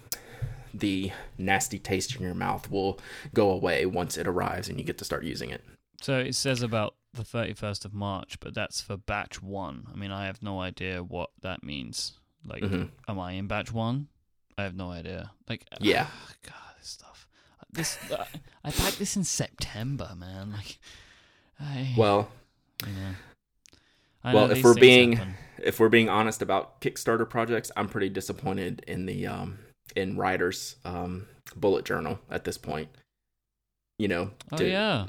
the nasty taste in your mouth will go away once it arrives and you get to start using it. So it says about the 31st of March, but that's for batch one. I mean, I have no idea what that means. Like, Mhm. am I in batch one? I have no idea. Like, Yeah. God, this stuff. This uh, I packed this in September, man. Like, I, Well, know. I well, if we're being- happen. if we're being honest about Kickstarter projects, I'm pretty disappointed in the um in Ryder's um bullet journal at this point. You know, oh yeah,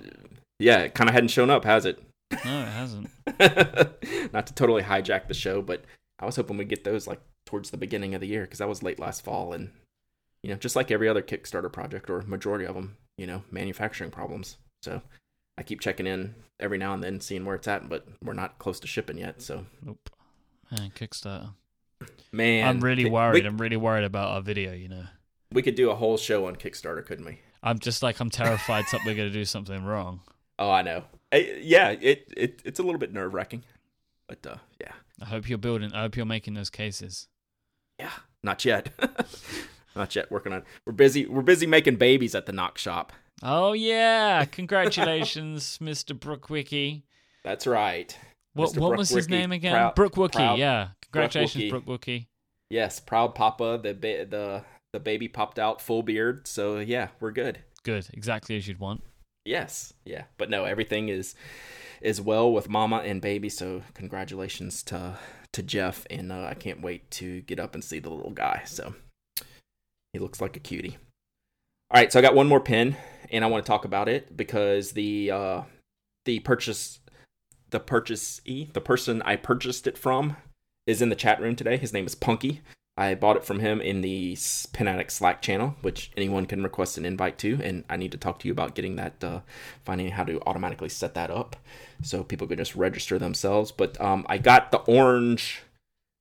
yeah, it kind of hadn't shown up, has it? no, it hasn't. [LAUGHS] Not to totally hijack the show, but I was hoping we'd get those like towards the beginning of the year because that was late last fall, and you know, just like every other Kickstarter project or majority of them, you know, manufacturing problems. So I keep checking in every now and then, seeing where it's at, but we're not close to shipping yet. So Nope. Man, Kickstarter. Man, I'm really worried. We, I'm really worried about our video. You know, we could do a whole show on Kickstarter, couldn't we? I'm just like I'm terrified we're gonna do something wrong. Oh, I know. Eh, yeah, it, it it's a little bit nerve wracking, but uh, yeah, I hope you're building. I hope you're making those cases. yeah, not yet, [LAUGHS] not yet. Working on. We're busy. We're busy making babies at the Nock shop. Oh yeah! [LAUGHS] Congratulations, Mr. Brookwicki. That's right. What what was his name again? proud- proud- yeah. Congratulations, Brookwookie. Brookwookie. Yes, proud papa. The ba- the the baby popped out full beard. So yeah, we're good. Good, exactly as you'd want. Yes, yeah, but no, everything is is well with mama and baby. So congratulations to to Jeff, and uh, I can't wait to get up and see the little guy. So he looks like a cutie. All right, so I got one more pin, and I want to talk about it because the uh, the purchase the purchasee the person I purchased it from is in the chat room today. His name is Punky. I bought it from him in the Addict Slack channel, which anyone can request an invite to, and I need to talk to you about getting that, uh, finding how to automatically set that up, so people could just register themselves. But um, I got the orange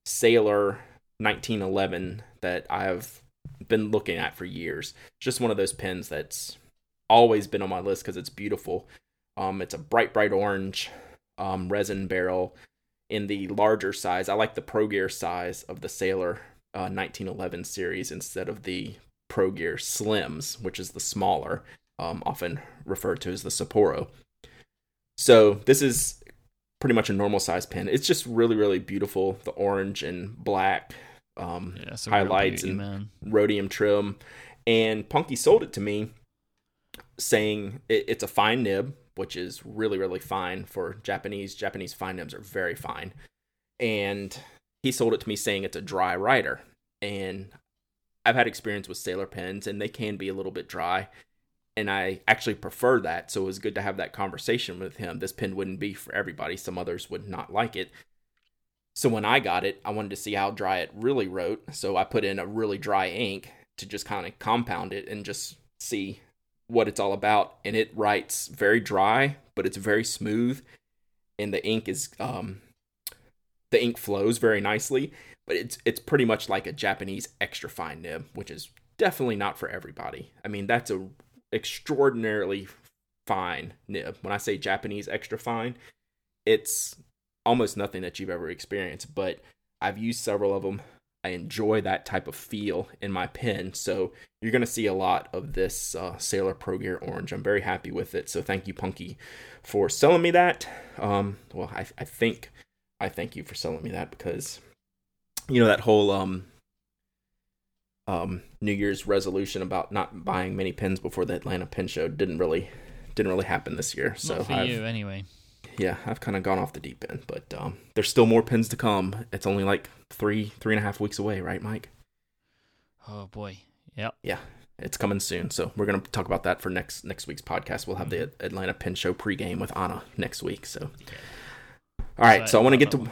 Sailor 1911 that I've been looking at for years. Just one of those pens that's always been on my list because it's beautiful. Um, it's a bright, bright orange um, resin barrel in the larger size. I like the Pro Gear size of the Sailor uh, 1911 series instead of the Pro Gear Slims, which is the smaller, um, often referred to as the Sapporo. So this is pretty much a normal size pen. It's just really, really beautiful. The orange and black um, Yeah, it's a real highlights beauty, and man. rhodium trim. And Punky sold it to me saying it, it's a fine nib, which is really, really fine for Japanese. Japanese fine nibs are very fine. And he sold it to me saying it's a dry writer. And I've had experience with Sailor pens, and they can be a little bit dry. And I actually prefer that. So it was good to have that conversation with him. This pen wouldn't be for everybody, some others would not like it. So when I got it, I wanted to see how dry it really wrote. So I put in a really dry ink to just kind of compound it and just see what it's all about. And it writes very dry, but it's very smooth. And the ink is um the ink flows very nicely, but it's it's pretty much like a Japanese extra fine nib, which is definitely not for everybody. I mean, that's a extraordinarily fine nib. When I say Japanese extra fine, it's almost nothing that you've ever experienced, but I've used several of them. I enjoy that type of feel in my pen. So you're going to see a lot of this uh, Sailor Pro Gear Orange. I'm very happy with it. So thank you, Punky, for selling me that. Um, well, I, I think I thank you for selling me that because you know that whole um um New Year's resolution about not buying many pens before the Atlanta Pen Show didn't really didn't really happen this year. So Not for I've, you, anyway. yeah, I've kind of gone off the deep end, but um, there's still more pins to come. It's only like three, three and a half weeks away, right, Myke? Oh boy. Yep. Yeah, it's coming soon. So we're gonna talk about that for next next week's podcast. We'll have the Atlanta Pen Show pregame with Anna next week. So, all right. So I want to get to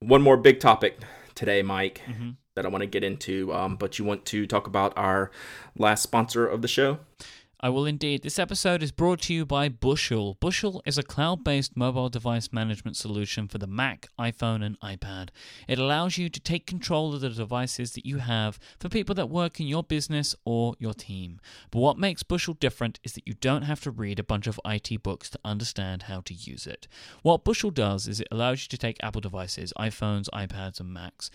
one more big topic today, Mike, hmm that I want to get into. Um, but you want to talk about our last sponsor of the show? I will indeed. This episode is brought to you by Bushel. Bushel is a cloud based mobile device management solution for the Mac, iPhone, and iPad. It allows you to take control of the devices that you have for people that work in your business or your team. But what makes Bushel different is that you don't have to read a bunch of IT books to understand how to use it. What Bushel does is it allows you to take Apple devices, iPhones, iPads, and Macs,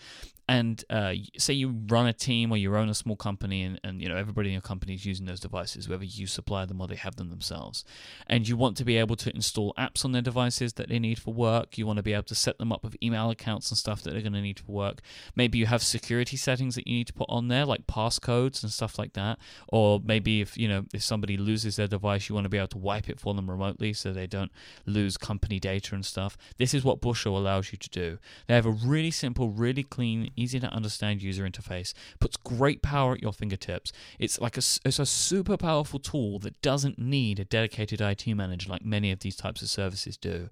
and uh, say you run a team or you own a small company and, and you know everybody in your company is using those devices whether supply them or they have them themselves. And you want to be able to install apps on their devices that they need for work. You want to be able to set them up with email accounts and stuff that they're going to need for work. Maybe you have security settings that you need to put on there like passcodes and stuff like that. Or maybe if you know if somebody loses their device you want to be able to wipe it for them remotely so they don't lose company data and stuff. This is what bushel allows you to do. They have a really simple really clean easy to understand user interface. Puts great power at your fingertips. It's like a it's a super powerful tool that doesn't need a dedicated IT manager like many of these types of services do.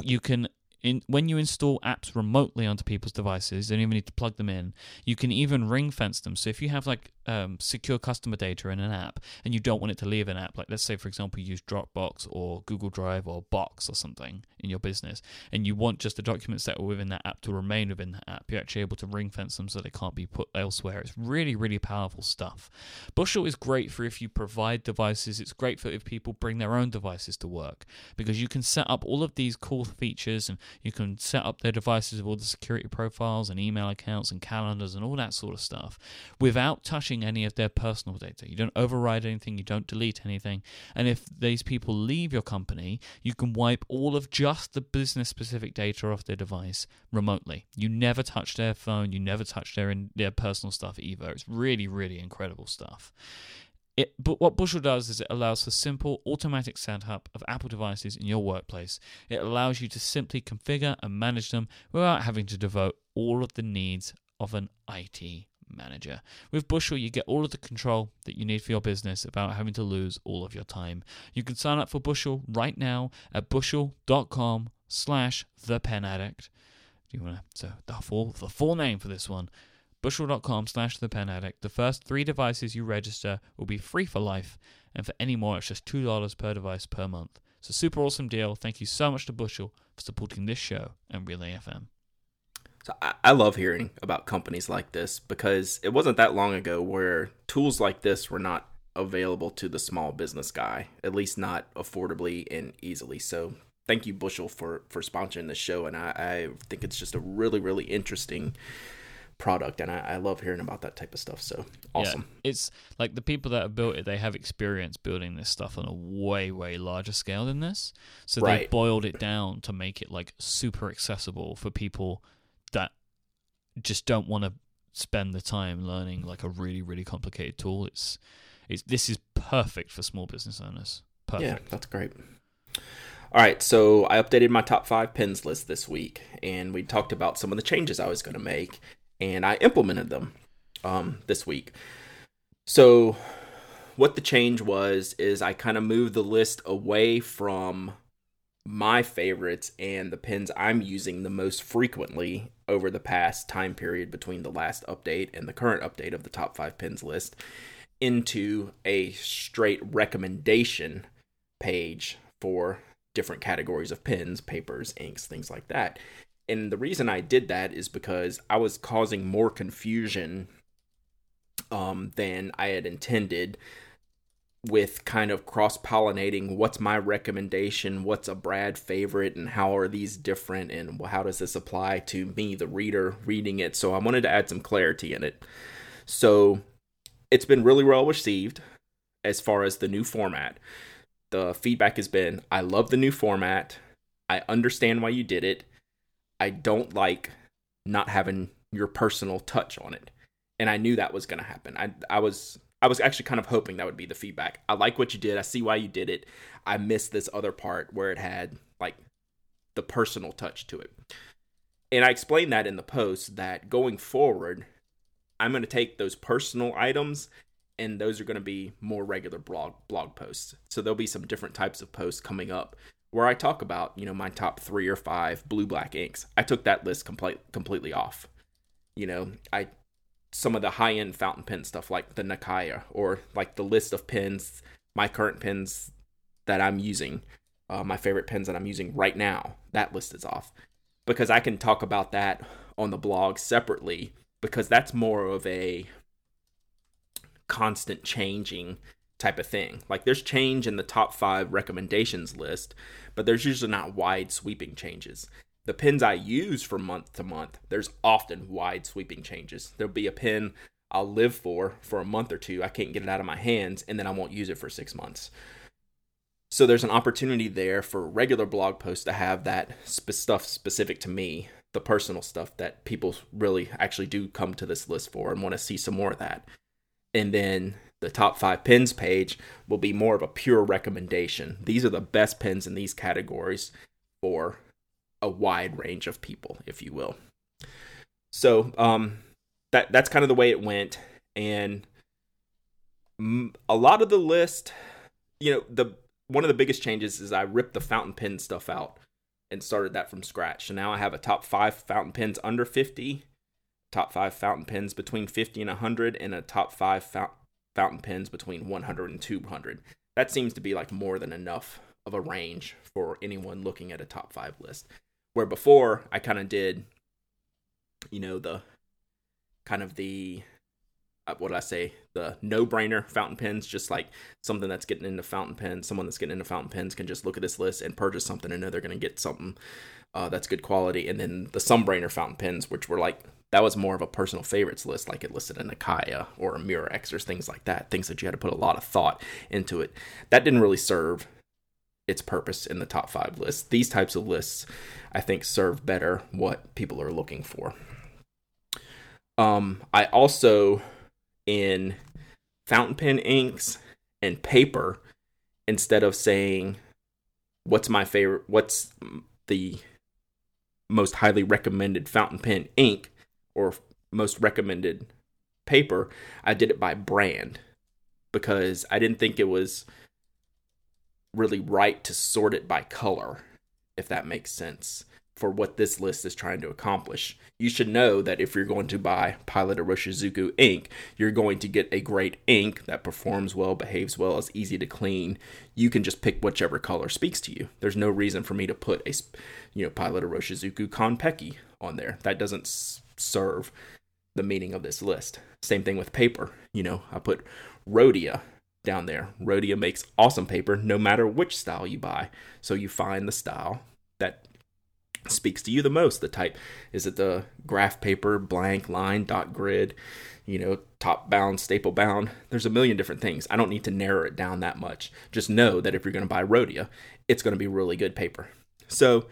You can in, when you install apps remotely onto people's devices, you don't even need to plug them in. You can even ring fence them. So if you have like um, secure customer data in an app and you don't want it to leave an app, like let's say for example you use Dropbox or Google Drive or Box or something in your business, and you want just the documents that are within that app to remain within that app, you're actually able to ring fence them so they can't be put elsewhere. It's really really powerful stuff. Bushel is great for if you provide devices. It's great for if people bring their own devices to work because you can set up all of these cool features and you can set up their devices with all the security profiles and email accounts and calendars and all that sort of stuff without touching any of their personal data. You don't override anything, you don't delete anything. And if these people leave your company, you can wipe all of just the business specific data off their device remotely. You never touch their phone, you never touch their their personal stuff either. It's really really incredible stuff. It, but what Bushel does is it allows for simple automatic setup of Apple devices in your workplace. It allows you to simply configure and manage them without having to devote all of the needs of an IT manager. With Bushel, you get all of the control that you need for your business without having to lose all of your time. You can sign up for Bushel right now at bushel.com slash the pen addict. Do you want to, so the full, the full name for this one, bushel.com slash the pen addict. The first three devices you register will be free for life, and for any more, it's just $2 per device per month. It's a super awesome deal. Thank you so much to Bushel for supporting this show and Relay FM. So I, love hearing about companies like this because it wasn't that long ago where tools like this were not available to the small business guy, at least not affordably and easily. So thank you, Bushel, for for sponsoring this show, and I, I think it's just a really really interesting product, and I, I love hearing about that type of stuff. So awesome. Yeah, it's like the people that have built it, they have experience building this stuff on a way, way larger scale than this. So they Right. boiled it down to make it like super accessible for people that just don't want to spend the time learning like a really, really complicated tool. It's it's this is perfect for small business owners. Perfect. Yeah, that's great. All right, so I updated my top five pins list this week, and we talked about some of the changes I was going to make, and I implemented them um, this week. So, what the change was is I kind of moved the list away from my favorites and the pins I'm using the most frequently over the past time period between the last update and the current update of the top five pins list into a straight recommendation page for different categories of pens, papers, inks, things like that. And the reason I did that is because I was causing more confusion um, than I had intended with kind of cross pollinating what's my recommendation, what's a Brad favorite, and how are these different, and how does this apply to me, the reader, reading it. So I wanted to add some clarity in it. So it's been really well received as far as the new format. The feedback has been I love the new format. I understand why you did it. I don't like not having your personal touch on it. And I knew that was going to happen. I I was I was actually kind of hoping that would be the feedback. I like what you did. I see why you did it. I missed this other part where it had like the personal touch to it. And I explained that in the post that going forward, I'm going to take those personal items and those are going to be more regular blog blog posts. So there'll be some different types of posts coming up where I talk about, you know, my top 3 or 5 blue black inks. I took that list complete, completely off. You know, I some of the high end fountain pen stuff like the Nakaya or like the list of pens, my current pens that I'm using, uh, my favorite pens that I'm using right now, that list is off. Because I can talk about that on the blog separately because that's more of a constant changing type of thing. Like there's change in the top five recommendations list, but there's usually not wide sweeping changes the pins I use from month to month, there's often wide sweeping changes. There'll be a pin I'll live for for a month or two. I can't get it out of my hands, and then I won't use it for six months. So there's an opportunity there for regular blog posts to have that sp- stuff specific to me, the personal stuff that people really actually do come to this list for and want to see some more of that. And then the top five pins page will be more of a pure recommendation. These are the best pins in these categories for a wide range of people, if you will. So um, that that's kind of the way it went, and a lot of the list, you know, the one of the biggest changes is I ripped the fountain pen stuff out and started that from scratch. So now I have a top five fountain pens under 50, top five fountain pens between 50 and 100, and a top five fountain pens between 100 and 200. That seems to be like more than enough of a range for anyone looking at a top five list. Where before I kind of did, you know, the kind of the uh, what did I say? The no-brainer fountain pens, just like something that's getting into fountain pens. Someone that's getting into fountain pens can just look at this list and purchase something and know they're going to get something uh, that's good quality. And then the some-brainer fountain pens, which were like that was more of a personal favorites list, like it listed a Kaya or a Murex or things like that. Things that you had to put a lot of thought into it. That didn't really serve its purpose in the top five list. These types of lists, I think, serve better what people are looking for. Um, I also, in fountain pen inks and paper, instead of saying, what's my favorite, what's the most highly recommended fountain pen ink or most recommended paper, I did it by brand because I didn't think it was really right to sort it by color, if that makes sense, for what this list is trying to accomplish. You should know that if you're going to buy Pilot Iroshizuku ink, you're going to get a great ink that performs well, behaves well, is easy to clean. You can just pick whichever color speaks to you. There's no reason for me to put a, you know, Pilot Iroshizuku Konpeki on there. That doesn't serve the meaning of this list. Same thing with paper. You know, I put Rhodia down there. Rhodia makes awesome paper no matter which style you buy. So you find the style that speaks to you the most. The type is it the graph paper, blank, line, dot grid, you know, top bound, staple bound. There's a million different things. I don't need to narrow it down that much. Just know that if you're going to buy Rhodia, it's going to be really good paper. So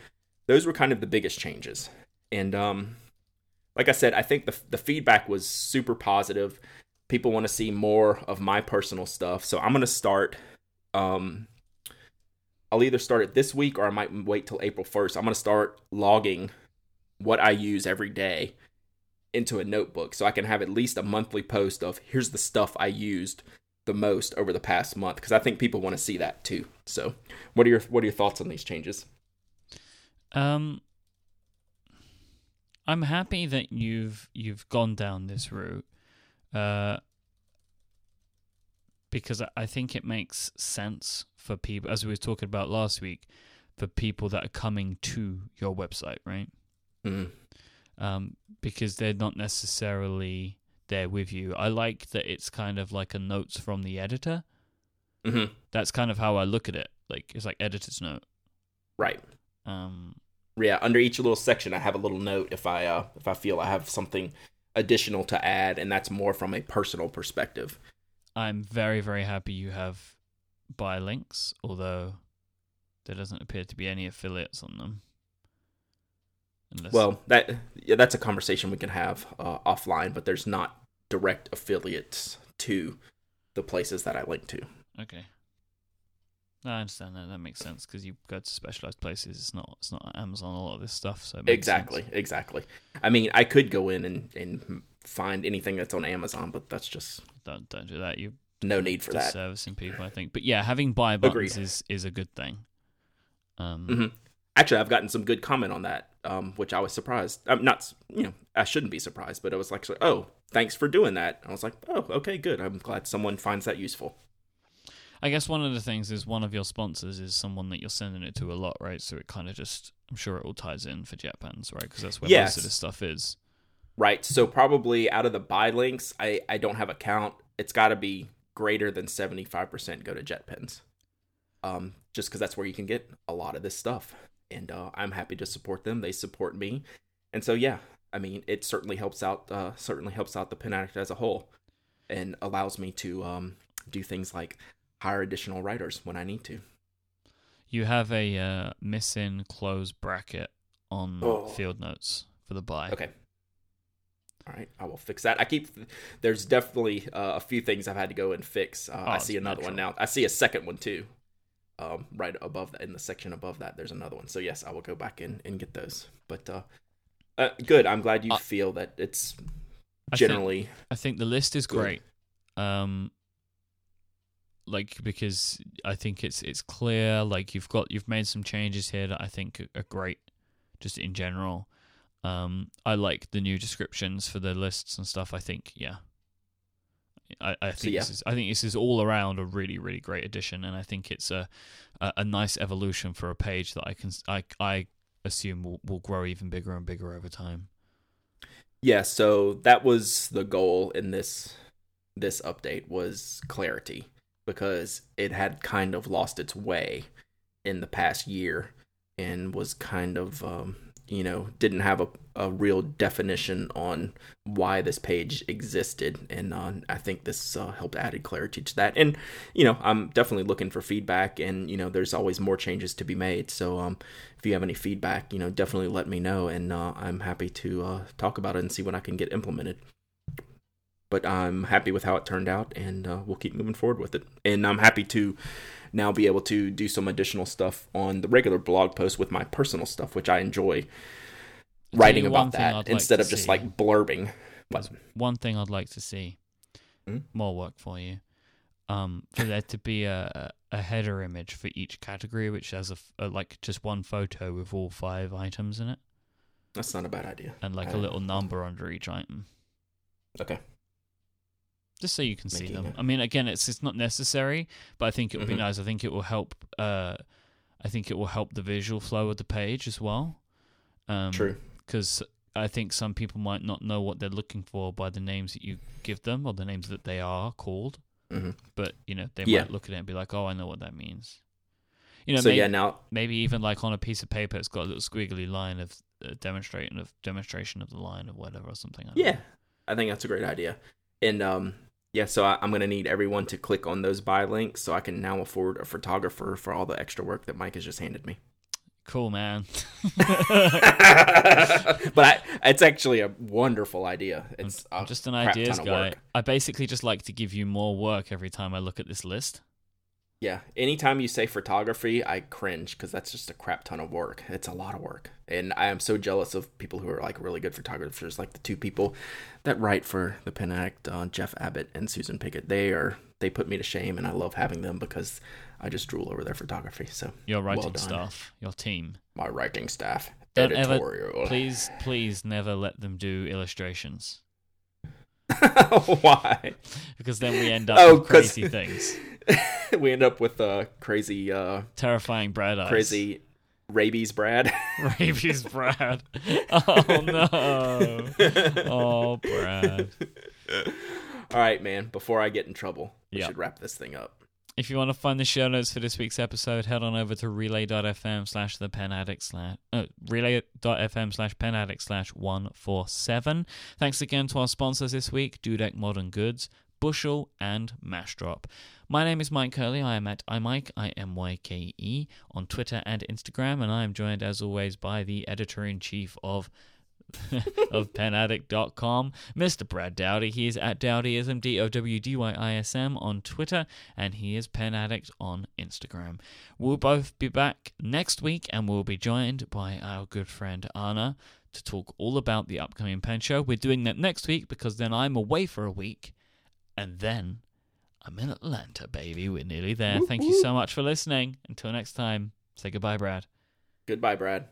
those were kind of the biggest changes. And um, like I said, I think the the feedback was super positive people want to see more of my personal stuff. So I'm to start um I'll either start it this week or I might wait till April 1st. I'm to start logging what I use every day into a notebook so I can have at least a monthly post of here's the stuff I used the most over the past month because I think people want to see that too. So, what are your what are your thoughts on these changes? Um I'm happy that you've you've gone down this route uh, because I think it makes sense for people, as we were talking about last week, for people that are coming to your website, right? Mm. Um, because they're not necessarily there with you. I like that it's kind of like a notes from the editor hmm That's kind of how I look at it. Like it's like editor's note. Right. Um, Yeah. Under each little section, I have a little note if I uh, if I feel I have something additional to add, and that's more from a personal perspective. I'm very very happy you have buy links, although there doesn't appear to be any affiliates on them. Unless, Well, that yeah, that's a conversation we can have uh, offline, but there's not direct affiliates to the places that I link to. okay. No, I understand that. That makes sense because you go to specialized places. It's not. It's not Amazon. A lot of this stuff. So Exactly, sense. exactly. I mean, I could go in and, and find anything that's on Amazon, but that's just Don't don't do that. You no need for that. disservicing people. I think. But yeah, having buy buttons Agreed. is is a good thing. Um, Mhm. Actually, I've gotten some good comment on that, um, which I was surprised. I'm not, you know, I shouldn't be surprised, but it was like, oh, thanks for doing that. I was like, oh, okay, good. I'm glad someone finds that useful. I guess one of the things is one of your sponsors is someone that you're sending it to a lot, right? So it kind of just, I'm sure it all ties in for JetPens, right? Because that's where Yes. most of this stuff is. Right. So probably out of the buy links, I, I don't have a count. It's got to be greater than 75% go to JetPens. Um, just because that's where you can get a lot of this stuff. And uh, I'm happy to support them. They support me. And so, yeah, I mean, it certainly helps out, uh, certainly helps out the Pen Addict as a whole and allows me to um, do things like hire additional writers when I need to. You have a uh, missing close bracket on Oh. field notes for the buy. Okay. All right, I will fix that. I keep there's definitely uh, a few things I've had to go and fix. Uh, I see another one now. I see a second one too. Um, right above that, in the section above that, there's another one. So yes, I will go back in and get those. But uh, uh good. I'm glad you I- feel that it's I think- generally I think the list is Good. great. Um, like because I think it's it's clear. Like you've got you've made some changes here that I think are- great, just in general. Um, I like the new descriptions for the lists and stuff. I think yeah. I, I think yeah. this is I think this is all around a really really great addition, and I think it's a a, a nice evolution for a page that I can I I assume will, will grow even bigger and bigger over time. yeah. So that was the goal in this this update was clarity because it had kind of lost its way in the past year and was kind of um, you know didn't have a, a real definition on why this page existed. And uh, i think this uh, helped added clarity to that. And you know i'm definitely looking for feedback and you know there's always more changes to be made. So um, if you have any feedback you know definitely let me know and uh, i'm happy to uh, talk about it and see what i can get implemented but i'm happy with how it turned out and uh, we'll keep moving forward with it and i'm happy to now be able to do some additional stuff on the regular blog post with my personal stuff, which I enjoy writing about that I'd instead to of just see. like blurbing. But one thing I'd like to see Hmm? more work for you. Um, for there to be a a header image for each category, which has a, a- like just one photo with all five items in it, that's not a bad idea. and like a Uh, little number under each item, Okay. Just so you can see them. it- I mean, again, it's it's not necessary, but I think it would be Mhm. nice. I think it will help. Uh, I think it will help the visual flow of the page as well. Um, True. because I think some people might not know what they're looking for by the names that you give them or the names that they are called. hmm But you know, they Yeah. might look at it and be like, "Oh, I know what that means." You know, so maybe, yeah, now maybe even like on a piece of paper, it's got a little squiggly line of uh, demonstrating of demonstration of the line of whatever or something. I don't know. yeah, I think that's a great idea. And um, yeah, so I, I'm gonna need everyone to click on those buy links so I can now afford a photographer for all the extra work that Myke has just handed me. cool, man. [LAUGHS] [LAUGHS] but I, it's actually a wonderful idea. It's I'm just an ideas guy. work. I basically just like to give you more work every time I look at this list. Yeah, anytime you say photography, I cringe because that's just a crap ton of work. It's a lot of work, and I am so jealous of people who are like really good photographers, like the two people that write for the Pen Addict, uh, Jeff Abbott and Susan Pickett. They are they put me to shame, and I love having them because I just drool over their photography. So Your writing done. staff, your team. my writing staff, Don't ever- [LAUGHS] Please, please never let them do illustrations [LAUGHS] Why? because then we end up Oh, with crazy things, [LAUGHS] [LAUGHS] we end up with a crazy, uh, terrifying Brad eyes. crazy rabies, Brad. [LAUGHS] rabies, Brad. Oh no! [LAUGHS] Oh, Brad. All right, man. Before I get in trouble, we Yeah. should wrap this thing up. If you want to find the show notes for this week's episode, head on over to relay.fm slash the pen addict slash uh, relay.fm slash pen addict slash 147. Thanks again to our sponsors this week, Dudek Modern Goods, Bushel, and Massdrop. My name is Myke Hurley. I am at imyke, I M Y K E, on Twitter and Instagram, and I am joined as always by the editor in chief of [LAUGHS] of penaddict.com, Mr. Brad Dowdy. He is at Dowdyism, D O W D Y I S M, on Twitter, and he is Pen Addict on Instagram. We'll both be back next week, and we'll be joined by our good friend Anna to talk all about the upcoming pen show. We're doing that next week because then I'm away for a week, and then I'm in Atlanta, baby. We're nearly there. Thank you so much for listening. Until next time, say goodbye, Brad. Goodbye, Brad.